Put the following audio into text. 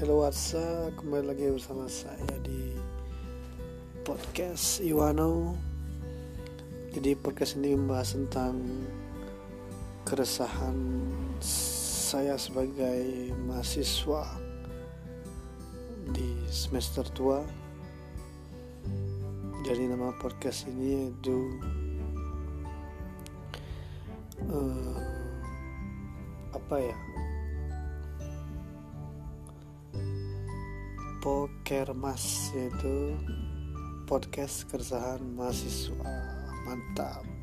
Hello WhatsApp, kembali lagi bersama saya di podcast Iwano. Jadi podcast ini membahas tentang keresahan saya sebagai mahasiswa di semester tua. Jadi nama podcast ini itu uh, apa ya? Pokermas yaitu podcast keresahan mahasiswa. Mantap